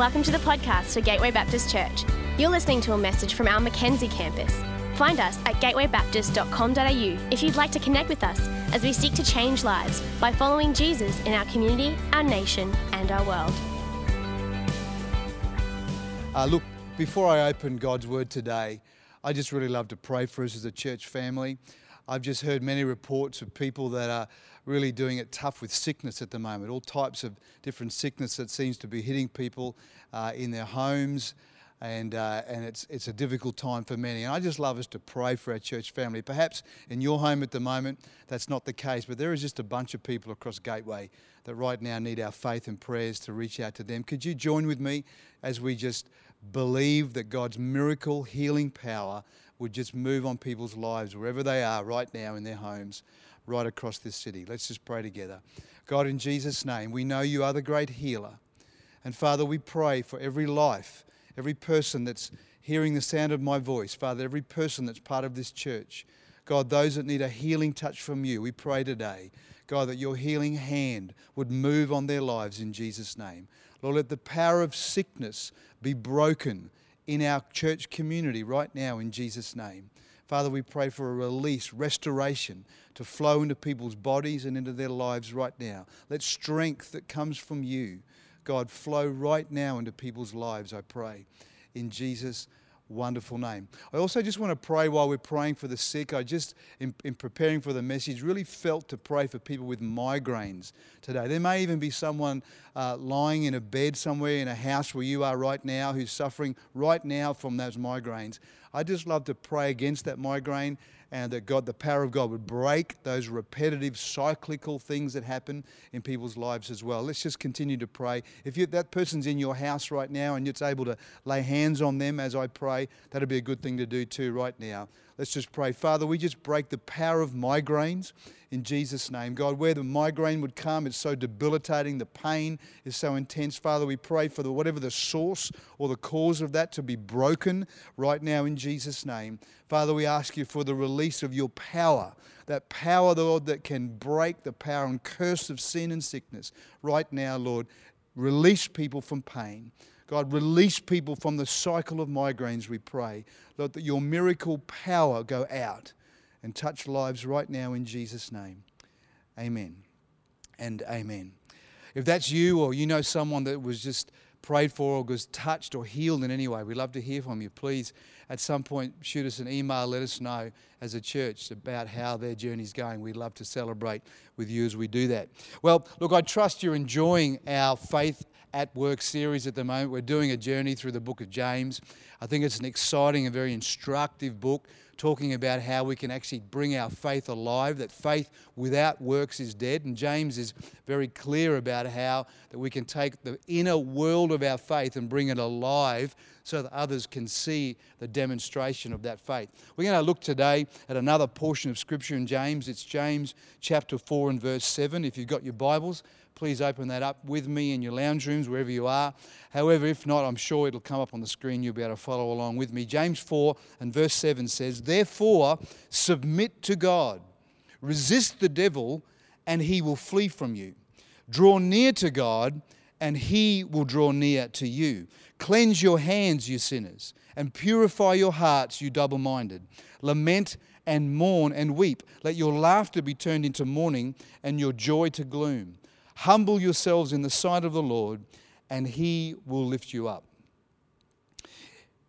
Welcome to the podcast for Gateway Baptist Church. You're listening to a message from our Mackenzie campus. Find us at gatewaybaptist.com.au if you'd like to connect with us as we seek to change lives by following Jesus in our community, our nation, and our world. Uh, look, before I open God's Word today, I just really love to pray for us as a church family. I've just heard many reports of people that are really doing it tough with sickness at the moment, all types of different sickness that seems to be hitting people uh, in their homes. And, uh, and it's, it's a difficult time for many. And I just love us to pray for our church family. Perhaps in your home at the moment, that's not the case, but there is just a bunch of people across Gateway that right now need our faith and prayers to reach out to them. Could you join with me as we just believe that God's miracle healing power would just move on people's lives wherever they are right now in their homes, right across this city. Let's just pray together. God, in Jesus' name, we know you are the great healer. And Father, we pray for every life, every person that's hearing the sound of my voice, Father, every person that's part of this church. God, those that need a healing touch from you, we pray today, God, that your healing hand would move on their lives in Jesus' name. Lord, let the power of sickness be broken in our church community right now in Jesus' name. Father, we pray for a release, restoration to flow into people's bodies and into their lives right now. Let strength that comes from you, God, flow right now into people's lives, I pray. In Jesus' wonderful name. I also just want to pray while we're praying for the sick. I just, in, in, preparing for the message, really felt to pray for people with migraines today. There may even be someone uh, lying in a bed somewhere in a house where you are right now who's suffering right now from those migraines. I just love to pray against that migraine and that God, the power of God, would break those repetitive, cyclical things that happen in people's lives as well. Let's just continue to pray. If you, that person's in your house right now and you're able to lay hands on them as I pray, that'd be a good thing to do too right now. Let's just pray. Father, we just break the power of migraines in Jesus' name. God, where the migraine would come, it's so debilitating. The pain is so intense. Father, we pray for the, whatever the source or the cause of that to be broken right now in Jesus' name. Father, we ask you for the release of your power, that power, Lord, that can break the power and curse of sin and sickness. Right now, Lord, release people from pain. God, release people from the cycle of migraines, we pray. Lord, that your miracle power go out and touch lives right now in Jesus' name. Amen and amen. If that's you or you know someone that was just prayed for or was touched or healed in any way, we'd love to hear from you. Please, at some point, shoot us an email, let us know as a church about how their journey's going. We'd love to celebrate with you as we do that. Well, look, I trust you're enjoying our Faith at Work series at the moment. We're doing a journey through the book of James. I think it's an exciting and very instructive book talking about how we can actually bring our faith alive, that faith without works is dead. And James is very clear about how that we can take the inner world of our faith and bring it alive so that others can see the demonstration of that faith. We're going to look today at another portion of Scripture in James. It's James chapter 4 and verse 7. If you've got your Bibles, please open that up with me in your lounge rooms, wherever you are. However, if not, I'm sure it'll come up on the screen. You'll be able to follow along with me. James 4 and verse 7 says, Therefore, submit to God, resist the devil, and he will flee from you. Draw near to God, and he will draw near to you. Cleanse your hands, you sinners, and purify your hearts, you double minded. Lament and mourn and weep. Let your laughter be turned into mourning and your joy to gloom. Humble yourselves in the sight of the Lord, and he will lift you up.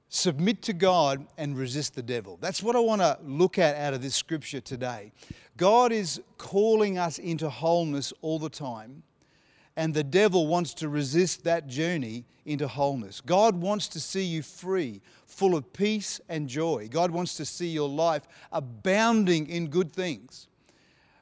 Submit to God and resist the devil. That's what I want to look at out of this scripture today. God is calling us into wholeness all the time, and the devil wants to resist that journey into wholeness. God wants to see you free, full of peace and joy. God wants to see your life abounding in good things.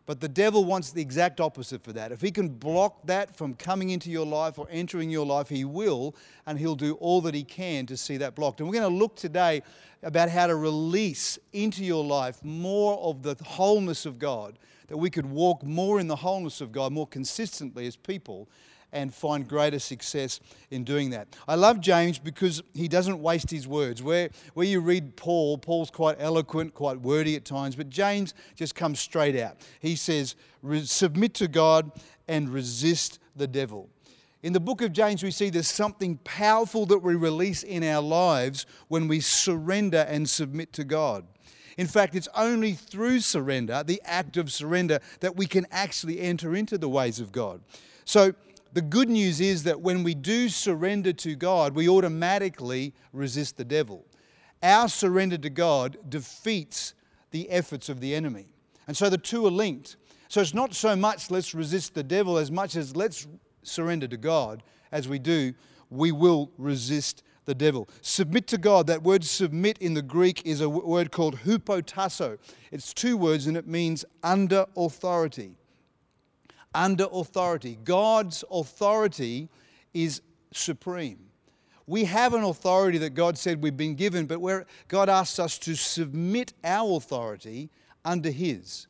But the devil wants the exact opposite for that. If he can block that from coming into your life or entering your life, he will, and he'll do all that he can to see that blocked. And we're going to look today about how to release into your life more of the wholeness of God, that we could walk more in the wholeness of God more consistently as people and find greater success in doing that. I love James because he doesn't waste his words. Where, where you read Paul, Paul's quite eloquent, quite wordy at times, but James just comes straight out. He says, Submit to God and resist the devil. In the book of James, we see there's something powerful that we release in our lives when we surrender and submit to God. In fact, it's only through surrender, the act of surrender, that we can actually enter into the ways of God. So, the good news is that when we do surrender to God, we automatically resist the devil. Our surrender to God defeats the efforts of the enemy. And so the two are linked. So it's not so much let's resist the devil as much as let's surrender to God. As we do, we will resist the devil. Submit to God. That word submit in the Greek is a word called hupotasso. It's two words and it means under authority under authority. God's authority is supreme. We have an authority that God said we've been given, but where God asks us to submit our authority under His.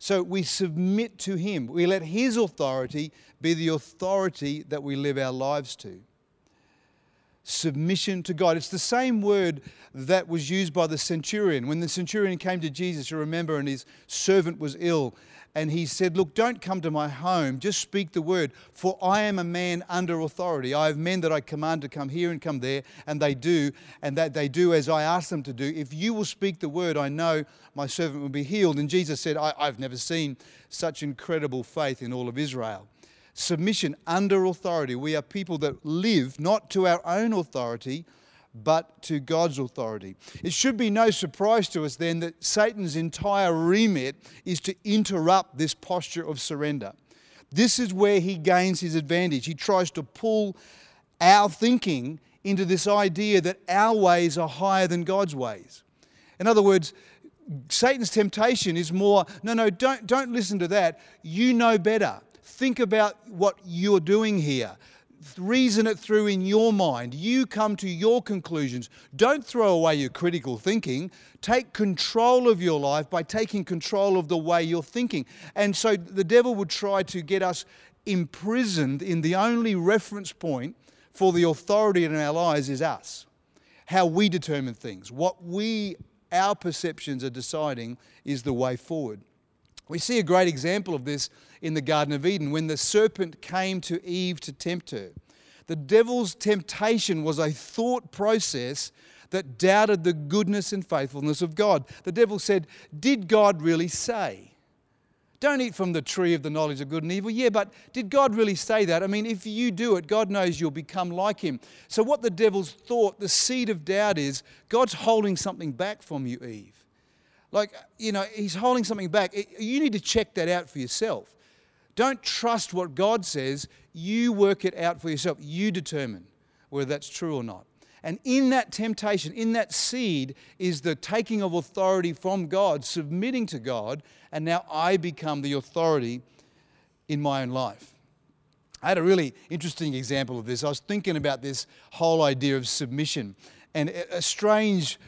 So we submit to Him. We let His authority be the authority that we live our lives to. Submission to God. It's the same word that was used by the centurion. When the centurion came to Jesus, you remember, and his servant was ill, and he said, Look, don't come to my home, just speak the word, for I am a man under authority. I have men that I command to come here and come there, and they do, and that they do as I ask them to do. If you will speak the word, I know my servant will be healed. And Jesus said, I, have never seen such incredible faith in all of Israel. Submission under authority. We are people that live not to our own authority but to God's authority. It should be no surprise to us then that Satan's entire remit is to interrupt this posture of surrender. This is where he gains his advantage. He tries to pull our thinking into this idea that our ways are higher than God's ways. In other words, Satan's temptation is more no, no, don't, don't listen to that. You know better. Think about what you're doing here reason it through in your mind. You come to your conclusions. Don't throw away your critical thinking. Take control of your life by taking control of the way you're thinking. And so the devil would try to get us imprisoned in the only reference point for the authority in our lives is us. How we determine things. What we, our perceptions are deciding is the way forward. We see a great example of this in the Garden of Eden when the serpent came to Eve to tempt her. The devil's temptation was a thought process that doubted the goodness and faithfulness of God. The devil said, Did God really say? Don't eat from the tree of the knowledge of good and evil. Yeah, but did God really say that? I mean, if you do it, God knows you'll become like Him. So, what the devil's thought, the seed of doubt is God's holding something back from you, Eve. Like, you know, he's holding something back. You need to check that out for yourself. Don't trust what God says. You work it out for yourself. You determine whether that's true or not. And in that temptation, in that seed, is the taking of authority from God, submitting to God, and now I become the authority in my own life. I had a really interesting example of this. I was thinking about this whole idea of submission, and a strange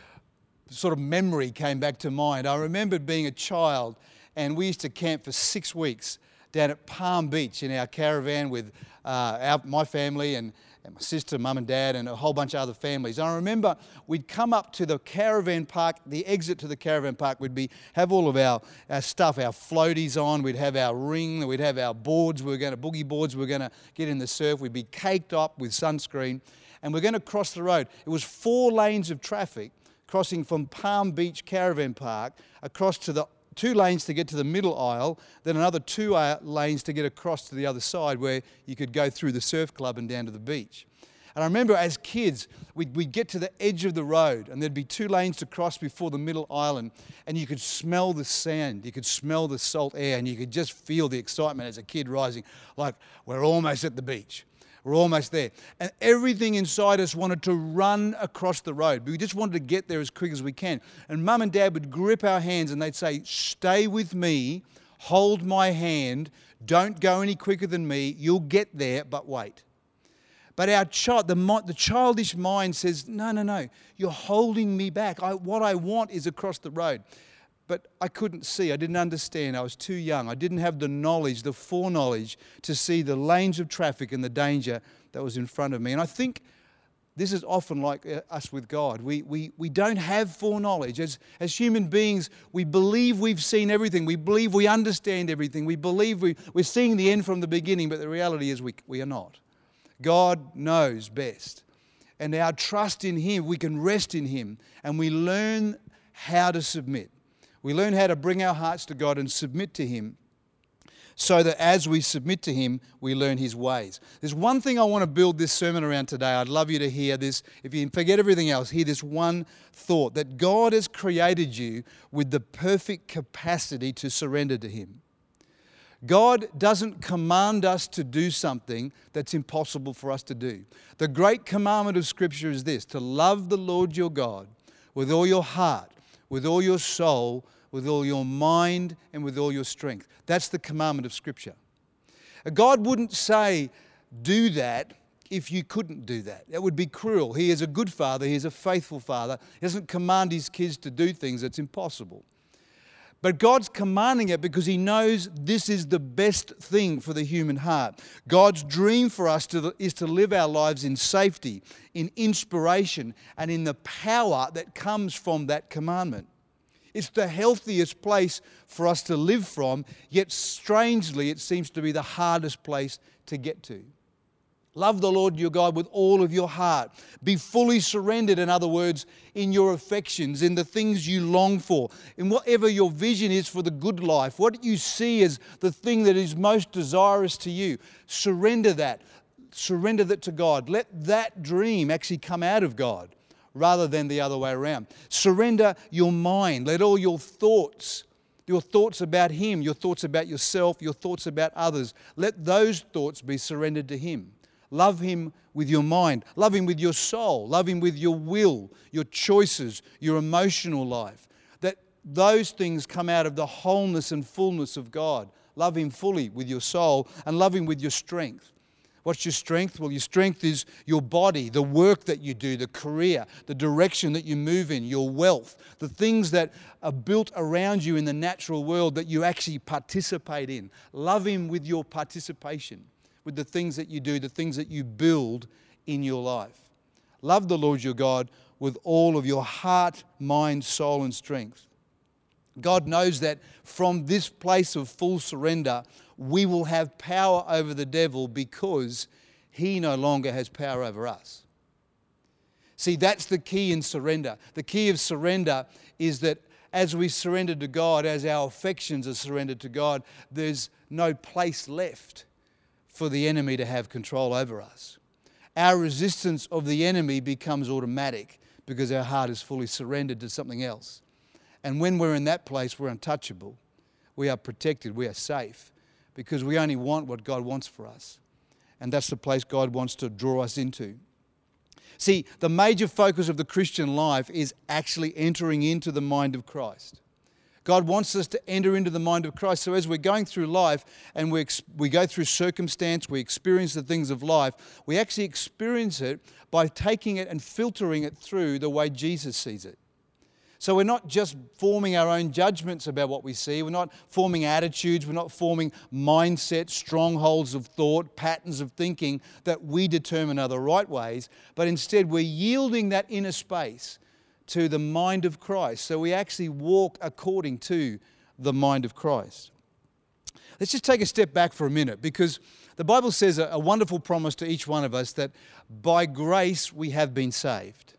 sort of memory came back to mind. I remembered being a child, and we used to camp for six weeks down at Palm Beach in our caravan with uh, our, my family and, and my sister, mum and dad, and a whole bunch of other families. And I remember we'd come up to the caravan park, the exit to the caravan park we'd be have all of our, our stuff, our floaties on, we'd have our ring, we'd have our boards, we were going to boogie boards, we were going to get in the surf, we'd be caked up with sunscreen, and we're going to cross the road. It was four lanes of traffic crossing from Palm Beach Caravan Park across to the two lanes to get to the middle aisle, then another two lanes to get across to the other side where you could go through the surf club and down to the beach. And I remember as kids, we'd, we'd, get to the edge of the road and there'd be two lanes to cross before the middle island, and you could smell the sand, you could smell the salt air, and you could just feel the excitement as a kid rising, like we're almost at the beach. We're almost there. And everything inside us wanted to run across the road. But We just wanted to get there as quick as we can. And mum and dad would grip our hands and they'd say, Stay with me, hold my hand, don't go any quicker than me, you'll get there, but wait. But our child, the, the childish mind says, No, no, no, you're holding me back. I, what I want is across the road but I couldn't see. I didn't understand. I was too young. I didn't have the knowledge, the foreknowledge to see the lanes of traffic and the danger that was in front of me. And I think this is often like uh, us with God. We, we, we don't have foreknowledge. As, as human beings, we believe we've seen everything. We believe we understand everything. We believe we, we're seeing the end from the beginning, but the reality is we, we are not. God knows best. And our trust in Him, we can rest in Him and we learn how to submit. We learn how to bring our hearts to God and submit to Him so that as we submit to Him, we learn His ways. There's one thing I want to build this sermon around today. I'd love you to hear this. If you forget everything else, hear this one thought that God has created you with the perfect capacity to surrender to Him. God doesn't command us to do something that's impossible for us to do. The great commandment of Scripture is this to love the Lord your God with all your heart, with all your soul, with all your mind, and with all your strength. That's the commandment of Scripture. God wouldn't say, do that if you couldn't do that. That would be cruel. He is a good father, he is a faithful father. He doesn't command his kids to do things that's impossible. But God's commanding it because He knows this is the best thing for the human heart. God's dream for us to, is to live our lives in safety, in inspiration, and in the power that comes from that commandment. It's the healthiest place for us to live from, yet strangely, it seems to be the hardest place to get to. Love the Lord your God with all of your heart. Be fully surrendered, in other words, in your affections, in the things you long for, in whatever your vision is for the good life, what you see as the thing that is most desirous to you. Surrender that. Surrender that to God. Let that dream actually come out of God rather than the other way around. Surrender your mind. Let all your thoughts your thoughts about Him, your thoughts about yourself, your thoughts about others, let those thoughts be surrendered to Him. Love Him with your mind. Love Him with your soul. Love Him with your will, your choices, your emotional life. That those things come out of the wholeness and fullness of God. Love Him fully with your soul and love Him with your strength. What's your strength? Well, your strength is your body, the work that you do, the career, the direction that you move in, your wealth, the things that are built around you in the natural world that you actually participate in. Love Him with your participation with the things that you do, the things that you build in your life. Love the Lord your God with all of your heart, mind, soul, and strength. God knows that from this place of full surrender, we will have power over the devil because he no longer has power over us. See, that's the key in surrender. The key of surrender is that as we surrender to God, as our affections are surrendered to God, there's no place left for the enemy to have control over us. Our resistance of the enemy becomes automatic because our heart is fully surrendered to something else. And when we're in that place, we're untouchable. We are protected. We are safe because we only want what God wants for us. And that's the place God wants to draw us into. See, the major focus of the Christian life is actually entering into the mind of Christ. God wants us to enter into the mind of Christ. So as we're going through life and we, we go through circumstance, we experience the things of life, we actually experience it by taking it and filtering it through the way Jesus sees it. So we're not just forming our own judgments about what we see. We're not forming attitudes. We're not forming mindsets, strongholds of thought, patterns of thinking that we determine are the right ways. But instead, we're yielding that inner space to the mind of Christ. So we actually walk according to the mind of Christ. Let's just take a step back for a minute because the Bible says a, wonderful promise to each one of us that by grace we have been saved.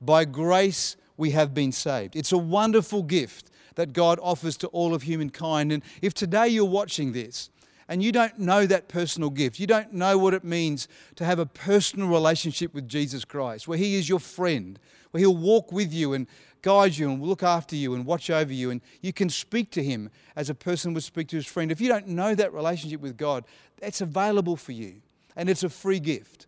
By grace we have been saved. It's a wonderful gift that God offers to all of humankind. And if today you're watching this and you don't know that personal gift, you don't know what it means to have a personal relationship with Jesus Christ, where He is your friend, where He'll walk with you and guide you and look after you and watch over you, and you can speak to Him as a person would speak to his friend. If you don't know that relationship with God, that's available for you, and it's a free gift.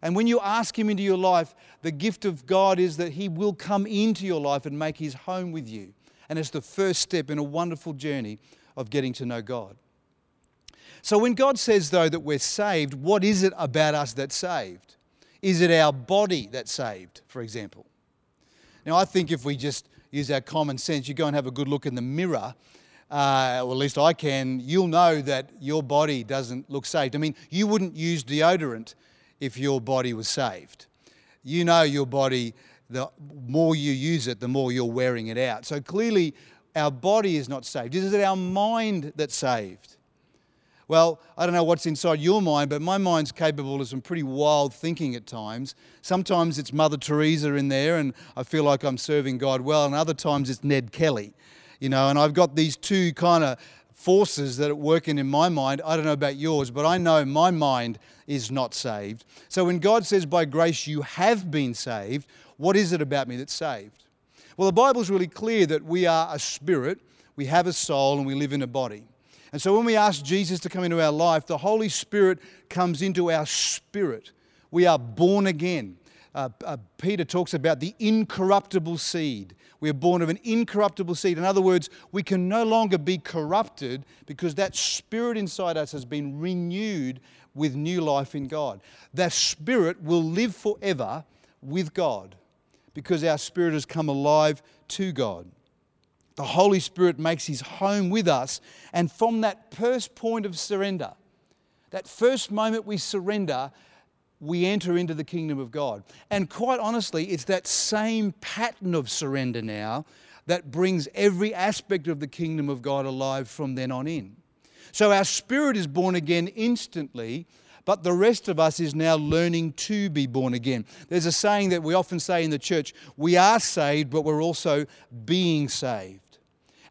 And when you ask Him into your life, the gift of God is that He will come into your life and make His home with you. And it's the first step in a wonderful journey of getting to know God. So when God says, though, that we're saved, what is it about us that's saved? Is it our body that's saved, for example? Now, I think if we just use our common sense, you go and have a good look in the mirror, uh, or at least I can, you'll know that your body doesn't look saved. I mean, you wouldn't use deodorant if your body was saved. You know your body, the more you use it, the more you're wearing it out. So clearly, our body is not saved. Is it our mind that's saved? Well, I don't know what's inside your mind, but my mind's capable of some pretty wild thinking at times. Sometimes it's Mother Teresa in there, and I feel like I'm serving God well, and other times it's Ned Kelly, you know, and I've got these two kind of forces that are working in my mind. I don't know about yours, but I know my mind is not saved. So when God says, by grace you have been saved, what is it about me that's saved? Well, the Bible's really clear that we are a spirit, we have a soul, and we live in a body. And so when we ask Jesus to come into our life, the Holy Spirit comes into our spirit. We are born again. Uh, uh, Peter talks about the incorruptible seed. We are born of an incorruptible seed. In other words, we can no longer be corrupted because that spirit inside us has been renewed with new life in God. That spirit will live forever with God because our spirit has come alive to God. The Holy Spirit makes his home with us. And from that first point of surrender, that first moment we surrender, we enter into the kingdom of God. And quite honestly, it's that same pattern of surrender now that brings every aspect of the kingdom of God alive from then on in. So our spirit is born again instantly, but the rest of us is now learning to be born again. There's a saying that we often say in the church we are saved, but we're also being saved.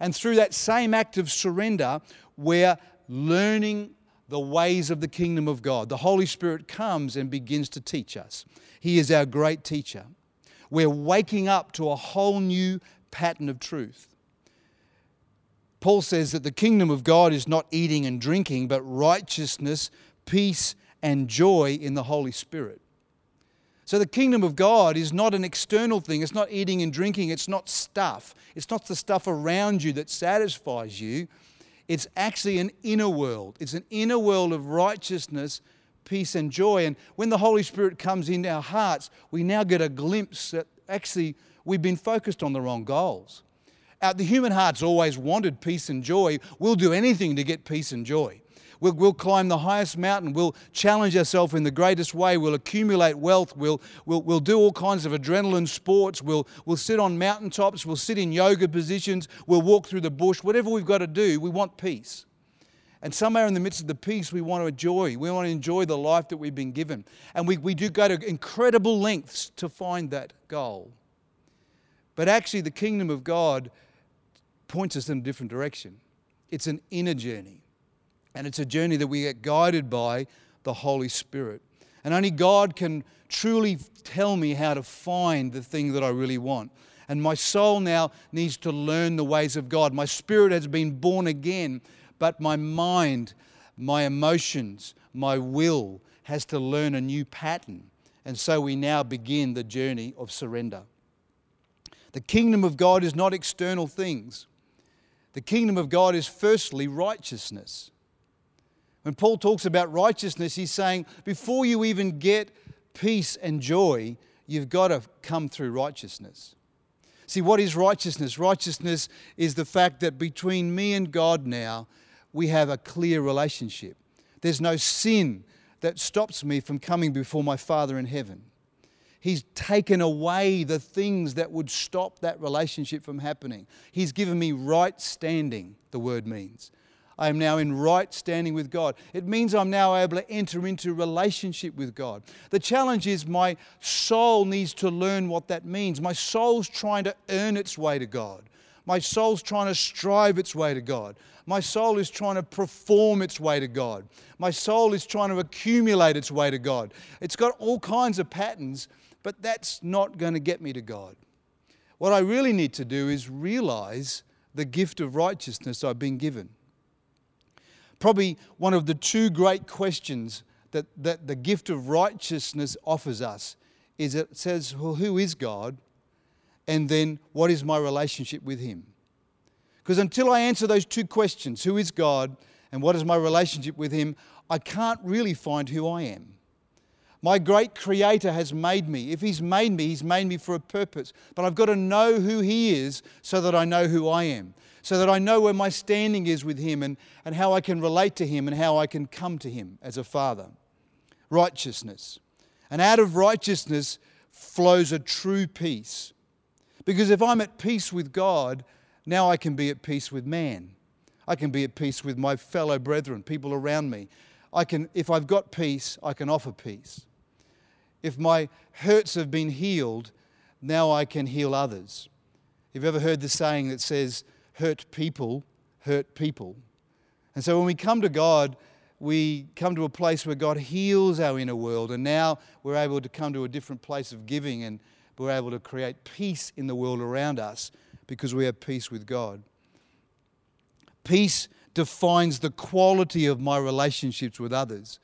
And through that same act of surrender, we're learning the ways of the kingdom of God. The Holy Spirit comes and begins to teach us. He is our great teacher. We're waking up to a whole new pattern of truth. Paul says that the kingdom of God is not eating and drinking, but righteousness, peace, and joy in the Holy Spirit. So the kingdom of God is not an external thing. It's not eating and drinking. It's not stuff. It's not the stuff around you that satisfies you. It's actually an inner world. It's an inner world of righteousness, peace, and joy. And when the Holy Spirit comes into our hearts, we now get a glimpse that actually we've been focused on the wrong goals. Uh, the human heart's always wanted peace and joy. We'll do anything to get peace and joy. We'll, we'll climb the highest mountain. We'll challenge ourselves in the greatest way. We'll accumulate wealth. We'll, we'll, we'll do all kinds of adrenaline sports. We'll, we'll sit on mountaintops. We'll sit in yoga positions. We'll walk through the bush. Whatever we've got to do, we want peace. And somewhere in the midst of the peace, we want to enjoy. We want to enjoy the life that we've been given. And we, we do go to incredible lengths to find that goal. But actually, the kingdom of God points us in a different direction. It's an inner journey. And it's a journey that we get guided by the Holy Spirit. And only God can truly tell me how to find the thing that I really want. And my soul now needs to learn the ways of God. My spirit has been born again, but my mind, my emotions, my will has to learn a new pattern. And so we now begin the journey of surrender. The kingdom of God is not external things. The kingdom of God is firstly righteousness. When Paul talks about righteousness, he's saying before you even get peace and joy, you've got to come through righteousness. See, what is righteousness? Righteousness is the fact that between me and God now, we have a clear relationship. There's no sin that stops me from coming before my Father in heaven. He's taken away the things that would stop that relationship from happening. He's given me right standing, the word means. I am now in right standing with God. It means I'm now able to enter into relationship with God. The challenge is my soul needs to learn what that means. My soul's trying to earn its way to God. My soul's trying to strive its way to God. My soul is trying to perform its way to God. My soul is trying to accumulate its way to God. It's got all kinds of patterns, but that's not going to get me to God. What I really need to do is realize the gift of righteousness I've been given probably one of the two great questions that, that the gift of righteousness offers us is it says, well, who is God? And then, what is my relationship with Him? Because until I answer those two questions, who is God and what is my relationship with Him, I can't really find who I am. My great Creator has made me. If He's made me, He's made me for a purpose. But I've got to know who He is so that I know who I am so that I know where my standing is with Him and, and how I can relate to Him and how I can come to Him as a Father. Righteousness. And out of righteousness flows a true peace. Because if I'm at peace with God, now I can be at peace with man. I can be at peace with my fellow brethren, people around me. I can, if I've got peace, I can offer peace. If my hurts have been healed, now I can heal others. You've ever heard the saying that says, hurt people hurt people? And so when we come to God, we come to a place where God heals our inner world, and now we're able to come to a different place of giving and we're able to create peace in the world around us because we have peace with God. Peace defines the quality of my relationships with others.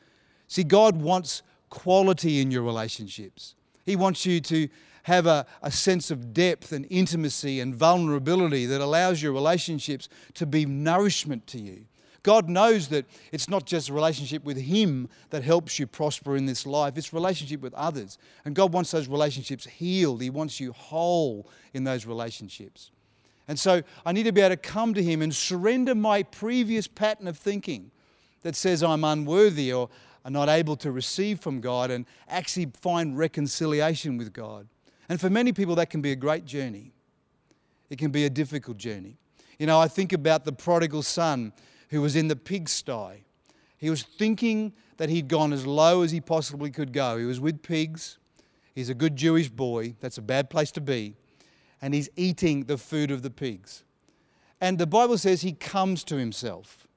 See, God wants quality in your relationships. He wants you to have a, a sense of depth and intimacy and vulnerability that allows your relationships to be nourishment to you. God knows that it's not just a relationship with Him that helps you prosper in this life, it's relationship with others. And God wants those relationships healed, He wants you whole in those relationships. And so I need to be able to come to Him and surrender my previous pattern of thinking that says I'm unworthy or I'm not able to receive from God and actually find reconciliation with God. And for many people, that can be a great journey. It can be a difficult journey. You know, I think about the prodigal son who was in the pigsty. He was thinking that he'd gone as low as he possibly could go. He was with pigs. He's a good Jewish boy. That's a bad place to be and he's eating the food of the pigs. And the Bible says he comes to himself.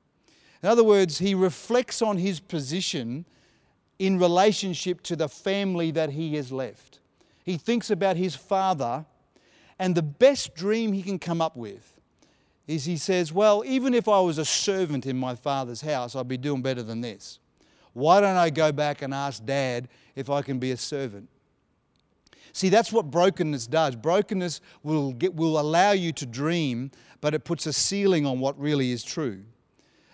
In other words, he reflects on his position in relationship to the family that he has left. He thinks about his father, and the best dream he can come up with is he says, Well, even if I was a servant in my father's house, I'd be doing better than this. Why don't I go back and ask dad if I can be a servant? See, that's what brokenness does. Brokenness will, get, will allow you to dream, but it puts a ceiling on what really is true.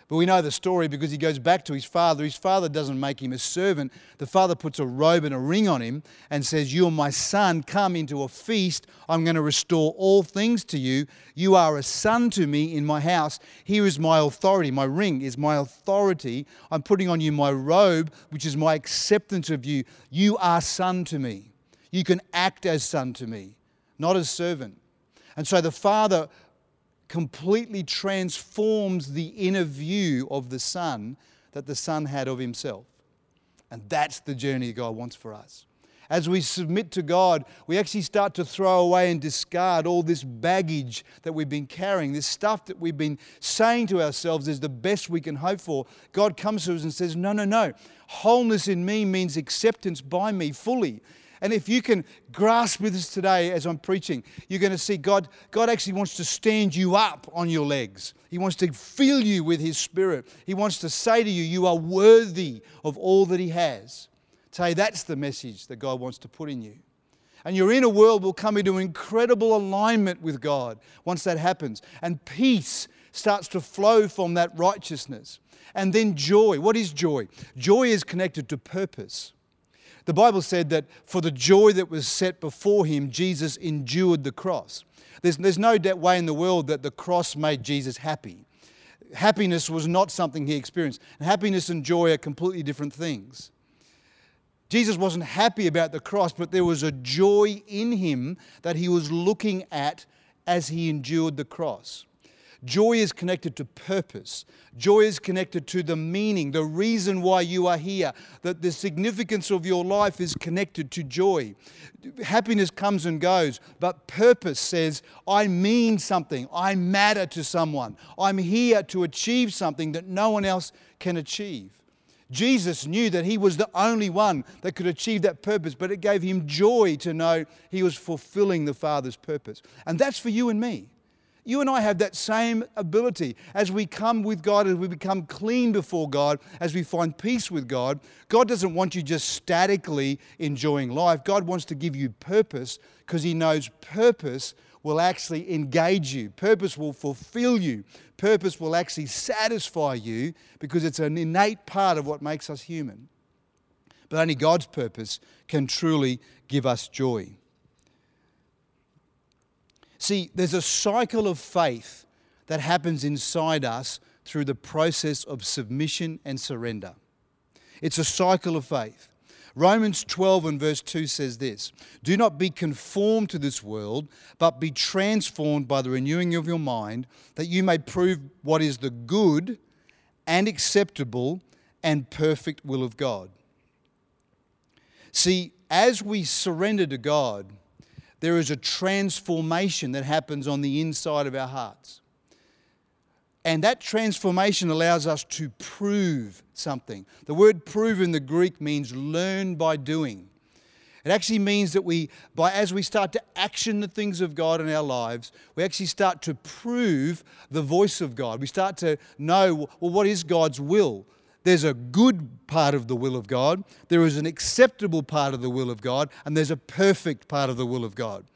But we know the story because he goes back to his father. His father doesn't make him a servant. The father puts a robe and a ring on him and says, You are my son. Come into a feast. I'm going to restore all things to you. You are a son to me in my house. Here is my authority. My ring is my authority. I'm putting on you my robe, which is my acceptance of you. You are son to me. You can act as son to me, not as servant. And so the Father completely transforms the inner view of the Son that the Son had of himself. And that's the journey God wants for us. As we submit to God, we actually start to throw away and discard all this baggage that we've been carrying, this stuff that we've been saying to ourselves is the best we can hope for. God comes to us and says, No, no, no. Wholeness in me means acceptance by me fully. And if you can grasp with us today as I'm preaching, you're going to see God, God actually wants to stand you up on your legs. He wants to fill you with His Spirit. He wants to say to you, You are worthy of all that He has. Say, that's the message that God wants to put in you. And your inner world will come into incredible alignment with God once that happens. And peace starts to flow from that righteousness. And then joy. What is joy? Joy is connected to purpose. The Bible said that for the joy that was set before him, Jesus endured the cross. There's, there's no way in the world that the cross made Jesus happy. Happiness was not something he experienced. And happiness and joy are completely different things. Jesus wasn't happy about the cross, but there was a joy in him that he was looking at as he endured the cross. Joy is connected to purpose. Joy is connected to the meaning, the reason why you are here, that the significance of your life is connected to joy. Happiness comes and goes, but purpose says, I mean something. I matter to someone. I'm here to achieve something that no one else can achieve. Jesus knew that he was the only one that could achieve that purpose, but it gave him joy to know he was fulfilling the Father's purpose. And that's for you and me. You and I have that same ability. As we come with God, as we become clean before God, as we find peace with God, God doesn't want you just statically enjoying life. God wants to give you purpose because He knows purpose will actually engage you, purpose will fulfill you, purpose will actually satisfy you because it's an innate part of what makes us human. But only God's purpose can truly give us joy. See, there's a cycle of faith that happens inside us through the process of submission and surrender. It's a cycle of faith. Romans 12 and verse 2 says this Do not be conformed to this world, but be transformed by the renewing of your mind, that you may prove what is the good and acceptable and perfect will of God. See, as we surrender to God, there is a transformation that happens on the inside of our hearts. And that transformation allows us to prove something. The word prove in the Greek means learn by doing. It actually means that we, by, as we start to action the things of God in our lives, we actually start to prove the voice of God. We start to know, well, what is God's will? There's a good part of the will of God, there is an acceptable part of the will of God, and there's a perfect part of the will of God.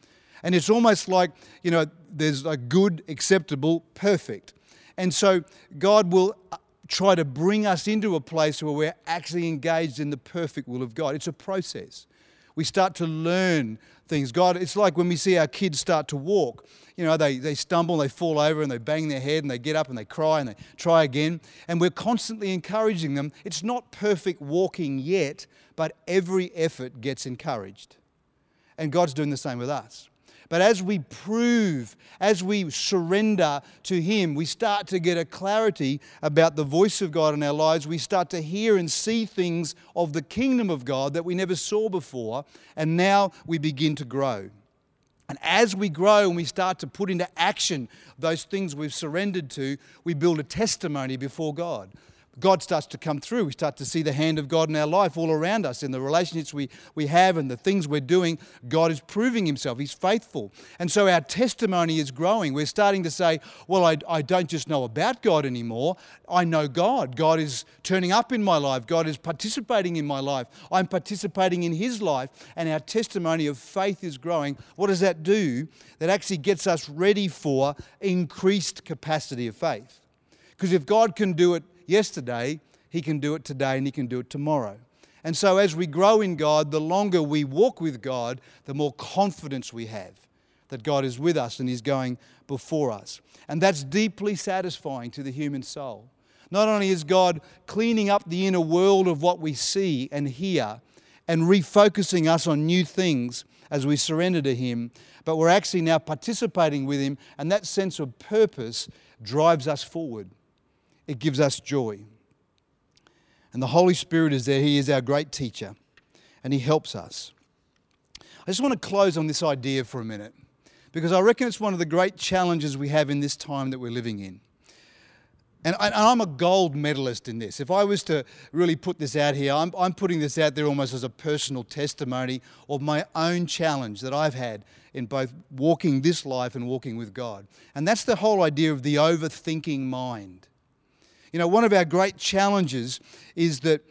And it's almost like, you know, there's a good, acceptable, perfect. And so God will uh, try to bring us into a place where we're actually engaged in the perfect will of God. It's a process. We start to learn things. God, it's like when we see our kids start to walk. You know, they, they stumble, they fall over, and they bang their head, and they get up and they cry and they try again. And we're constantly encouraging them. It's not perfect walking yet, but every effort gets encouraged. And God's doing the same with us. But as we prove, as we surrender to Him, we start to get a clarity about the voice of God in our lives. We start to hear and see things of the kingdom of God that we never saw before. And now we begin to grow. And as we grow and we start to put into action those things we've surrendered to, we build a testimony before God. God starts to come through. We start to see the hand of God in our life all around us, in the relationships we, we have and the things we're doing. God is proving Himself. He's faithful. And so our testimony is growing. We're starting to say, Well, I, I don't just know about God anymore, I know God. God is turning up in my life, God is participating in my life. I'm participating in His life, and our testimony of faith is growing. What does that do? That actually gets us ready for increased capacity of faith. Because if God can do it yesterday, He can do it today and He can do it tomorrow. And so, as we grow in God, the longer we walk with God, the more confidence we have that God is with us and He's going before us. And that's deeply satisfying to the human soul. Not only is God cleaning up the inner world of what we see and hear and refocusing us on new things as we surrender to Him, but we're actually now participating with Him, and that sense of purpose drives us forward it gives us joy. And the Holy Spirit is there. He is our great teacher, and He helps us. I just want to close on this idea for a minute because I reckon it's one of the great challenges we have in this time that we're living in. And, I, am a gold medalist in this. If I was to really put this out here, I'm, I'm putting this out there almost as a personal testimony of my own challenge that I've had in both walking this life and walking with God. And that's the whole idea of the overthinking mind. You know, one of our great challenges is that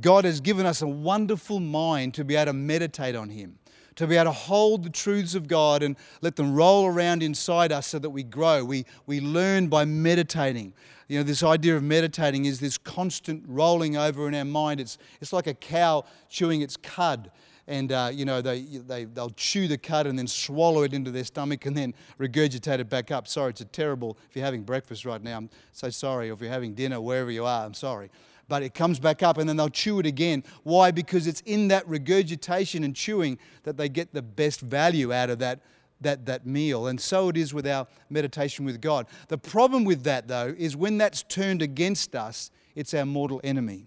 God has given us a wonderful mind to be able to meditate on Him, to be able to hold the truths of God and let them roll around inside us so that we grow. We, we learn by meditating. You know, this idea of meditating is this constant rolling over in our mind. It's, it's like a cow chewing its cud and uh, you know they, they, they'll chew the cud and then swallow it into their stomach and then regurgitate it back up sorry it's a terrible if you're having breakfast right now i'm so sorry or if you're having dinner wherever you are i'm sorry but it comes back up and then they'll chew it again why because it's in that regurgitation and chewing that they get the best value out of that that, that meal. And so it is with our meditation with God. The problem with that, though, is when that's turned against us, it's our mortal enemy.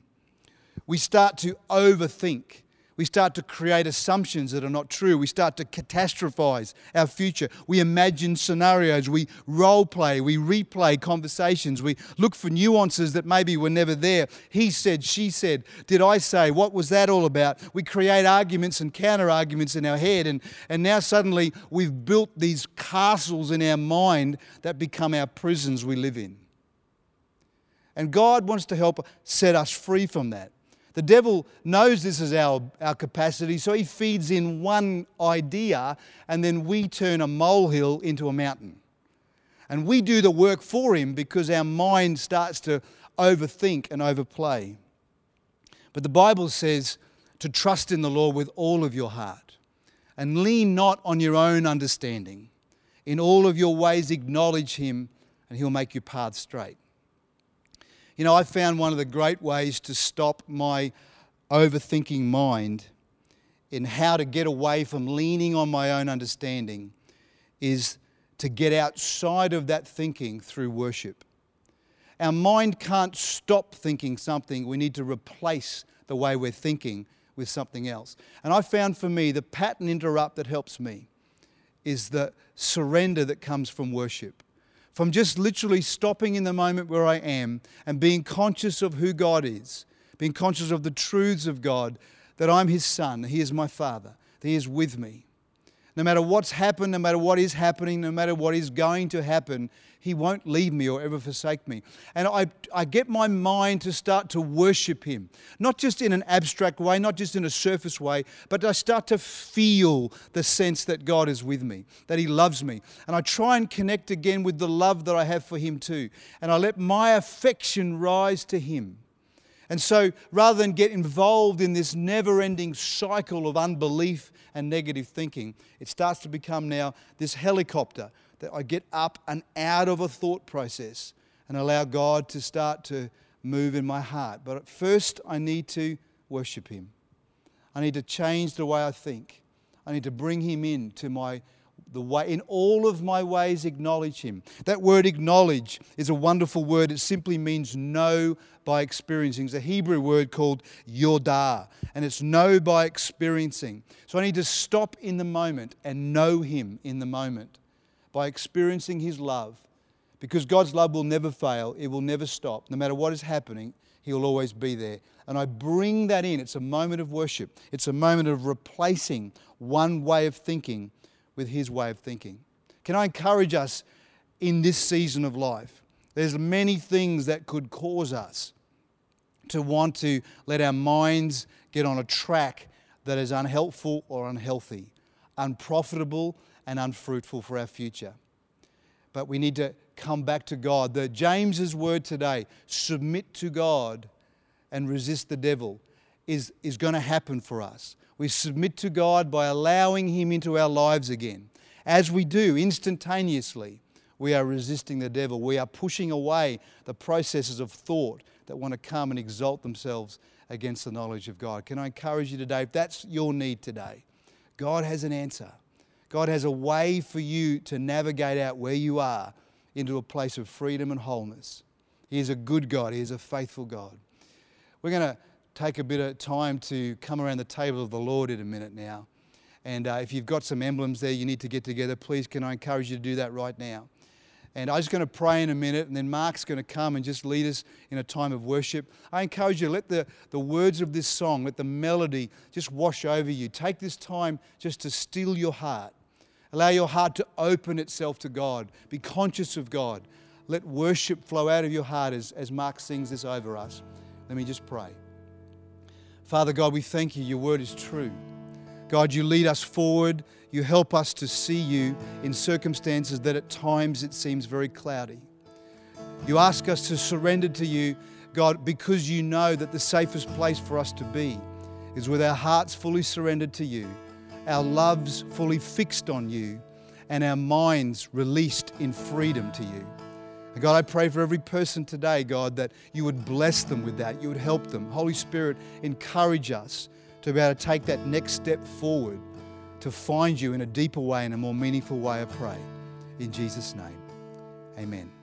We start to overthink we start to create assumptions that are not true. We start to catastrophize our future. We imagine scenarios. We role play. We replay conversations. We look for nuances that maybe were never there. He said, she said, did I say? What was that all about? We create arguments and counter arguments in our head. And, and now suddenly we've built these castles in our mind that become our prisons we live in. And God wants to help set us free from that. The devil knows this is our, our capacity, so he feeds in one idea, and then we turn a molehill into a mountain. And we do the work for him because our mind starts to overthink and overplay. But the Bible says to trust in the Lord with all of your heart and lean not on your own understanding. In all of your ways, acknowledge him, and he'll make your path straight. You know, I found one of the great ways to stop my overthinking mind in how to get away from leaning on my own understanding is to get outside of that thinking through worship. Our mind can't stop thinking something, we need to replace the way we're thinking with something else. And I found for me the pattern interrupt that helps me is the surrender that comes from worship. From just literally stopping in the moment where I am and being conscious of who God is, being conscious of the truths of God, that I'm His Son, He is my Father, that He is with me. No matter what's happened, no matter what is happening, no matter what is going to happen, He won't leave me or ever forsake me. And I, I get my mind to start to worship Him, not just in an abstract way, not just in a surface way, but I start to feel the sense that God is with me, that He loves me. And I try and connect again with the love that I have for Him too. And I let my affection rise to Him. And so rather than get involved in this never ending cycle of unbelief and negative thinking, it starts to become now this helicopter that I get up and out of a thought process and allow God to start to move in my heart. But at first, I need to worship Him. I need to change the way I think. I need to bring Him into my the way in all of my ways acknowledge him. That word acknowledge is a wonderful word. It simply means know by experiencing. It's a hebrew word called yodah and it's know by experiencing. So i need to stop in the moment and know him in the moment by experiencing his love. Because god's love will never fail. It will never stop. No matter what is happening he will always be there. And i bring that in. It's a moment of worship. It's a moment of replacing one way of thinking with his way of thinking. Can I encourage us in this season of life? There's many things that could cause us to want to let our minds get on a track that is unhelpful or unhealthy, unprofitable and unfruitful for our future. But we need to come back to God. The James's word today, submit to God and resist the devil, is, is going to happen for us. We submit to God by allowing Him into our lives again. As we do, instantaneously, we are resisting the devil. We are pushing away the processes of thought that want to come and exalt themselves against the knowledge of God. Can I encourage you today, if that's your need today, God has an answer. God has a way for you to navigate out where you are into a place of freedom and wholeness. He is a good God, He is a faithful God. We're going to take a bit of time to come around the table of the Lord in a minute now. And uh, if you've got some emblems there you need to get together, please can I encourage you to do that right now. And I'm just going to pray in a minute, and then Mark's going to come and just lead us in a time of worship. I encourage you, let the, the words of this song, let the melody just wash over you. Take this time just to still your heart. Allow your heart to open itself to God. Be conscious of God. Let worship flow out of your heart as, as Mark sings this over us. Let me just pray. Father God, we thank you. Your word is true. God, you lead us forward. You help us to see you in circumstances that at times it seems very cloudy. You ask us to surrender to you, God, because you know that the safest place for us to be is with our hearts fully surrendered to you, our loves fully fixed on you, and our minds released in freedom to you. God, I pray for every person today, God, that you would bless them with that. You would help them. Holy Spirit, encourage us to be able to take that next step forward to find you in a deeper way, in a more meaningful way, I pray. In Jesus' name, amen.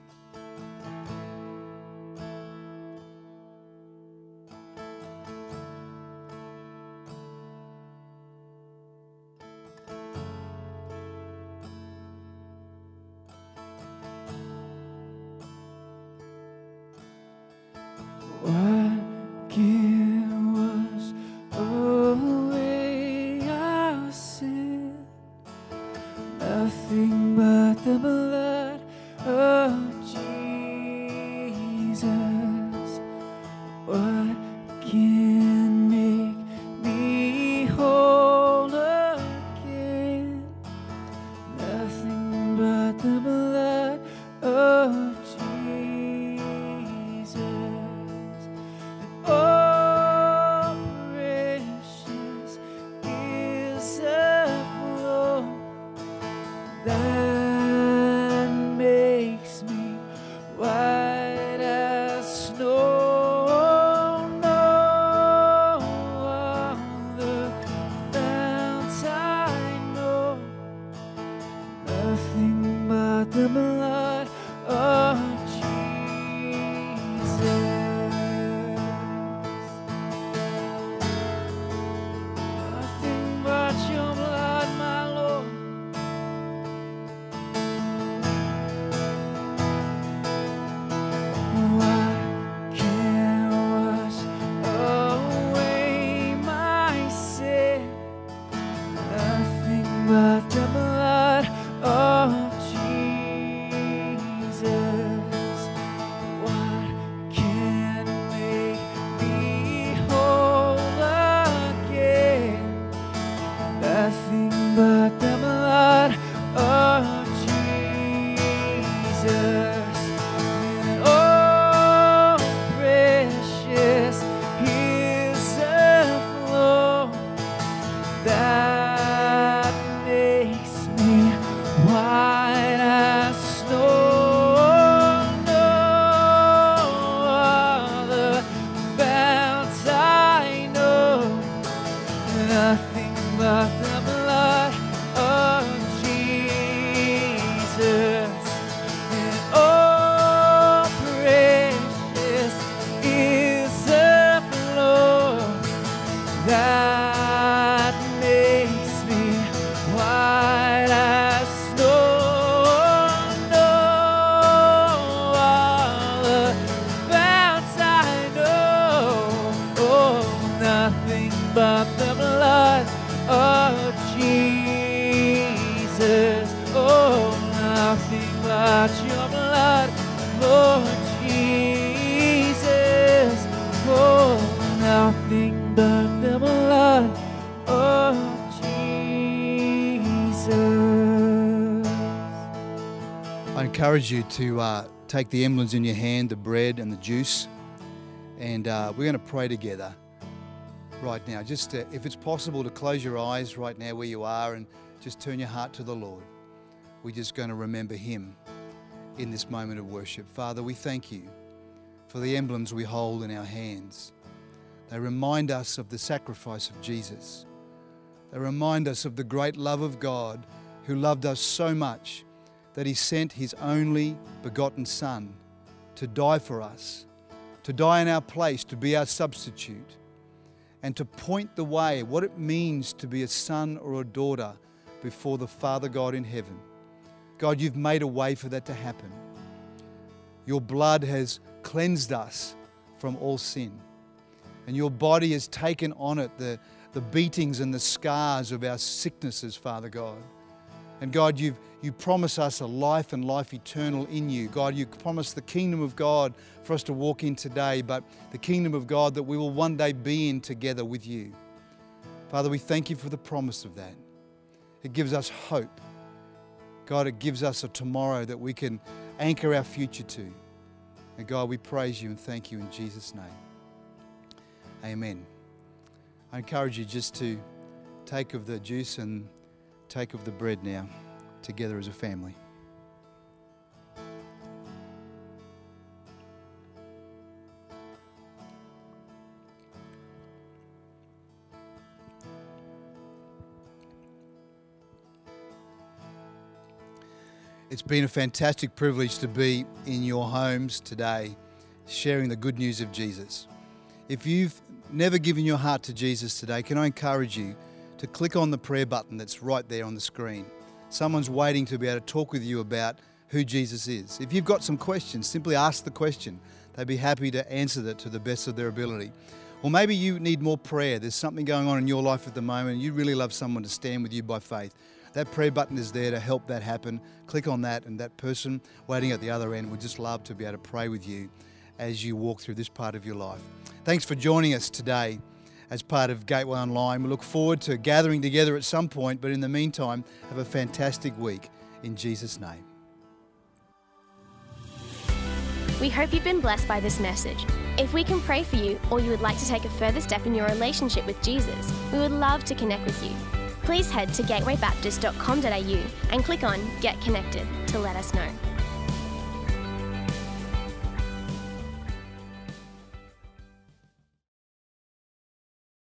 nothing. Encourage you to uh, take the emblems in your hand, the bread and the juice, and uh, we're going to pray together right now. Just uh, if it's possible to close your eyes right now where you are and just turn your heart to the Lord. We're just going to remember Him in this moment of worship. Father, we thank you for the emblems we hold in our hands. They remind us of the sacrifice of Jesus. They remind us of the great love of God who loved us so much that He sent His only begotten Son to die for us, to die in our place, to be our substitute, and to point the way, what it means to be a son or a daughter before the Father God in heaven. God, you've made a way for that to happen. Your blood has cleansed us from all sin. And your body has taken on it the, the beatings and the scars of our sicknesses, Father God. And God, you've, you promise us a life and life eternal in you. God, you promise the kingdom of God for us to walk in today, but the kingdom of God that we will one day be in together with you. Father, we thank you for the promise of that. It gives us hope. God, it gives us a tomorrow that we can anchor our future to. And God, we praise you and thank you in Jesus' name. Amen. I encourage you just to take of the juice and take of the bread now, together as a family. It's been a fantastic privilege to be in your homes today, sharing the good news of Jesus. If you've never given your heart to Jesus today, can I encourage you to click on the prayer button that's right there on the screen? Someone's waiting to be able to talk with you about who Jesus is. If you've got some questions, simply ask the question. They'd be happy to answer that to the best of their ability. Or maybe you need more prayer. There's something going on in your life at the moment, and you really love someone to stand with you by faith. That prayer button is there to help that happen. Click on that, and that person waiting at the other end would just love to be able to pray with you as you walk through this part of your life. Thanks for joining us today as part of Gateway Online. We look forward to gathering together at some point, but in the meantime, have a fantastic week in Jesus' name. We hope you've been blessed by this message. If we can pray for you or you would like to take a further step in your relationship with Jesus, we would love to connect with you. Please head to gatewaybaptist.com.au and click on Get Connected to let us know.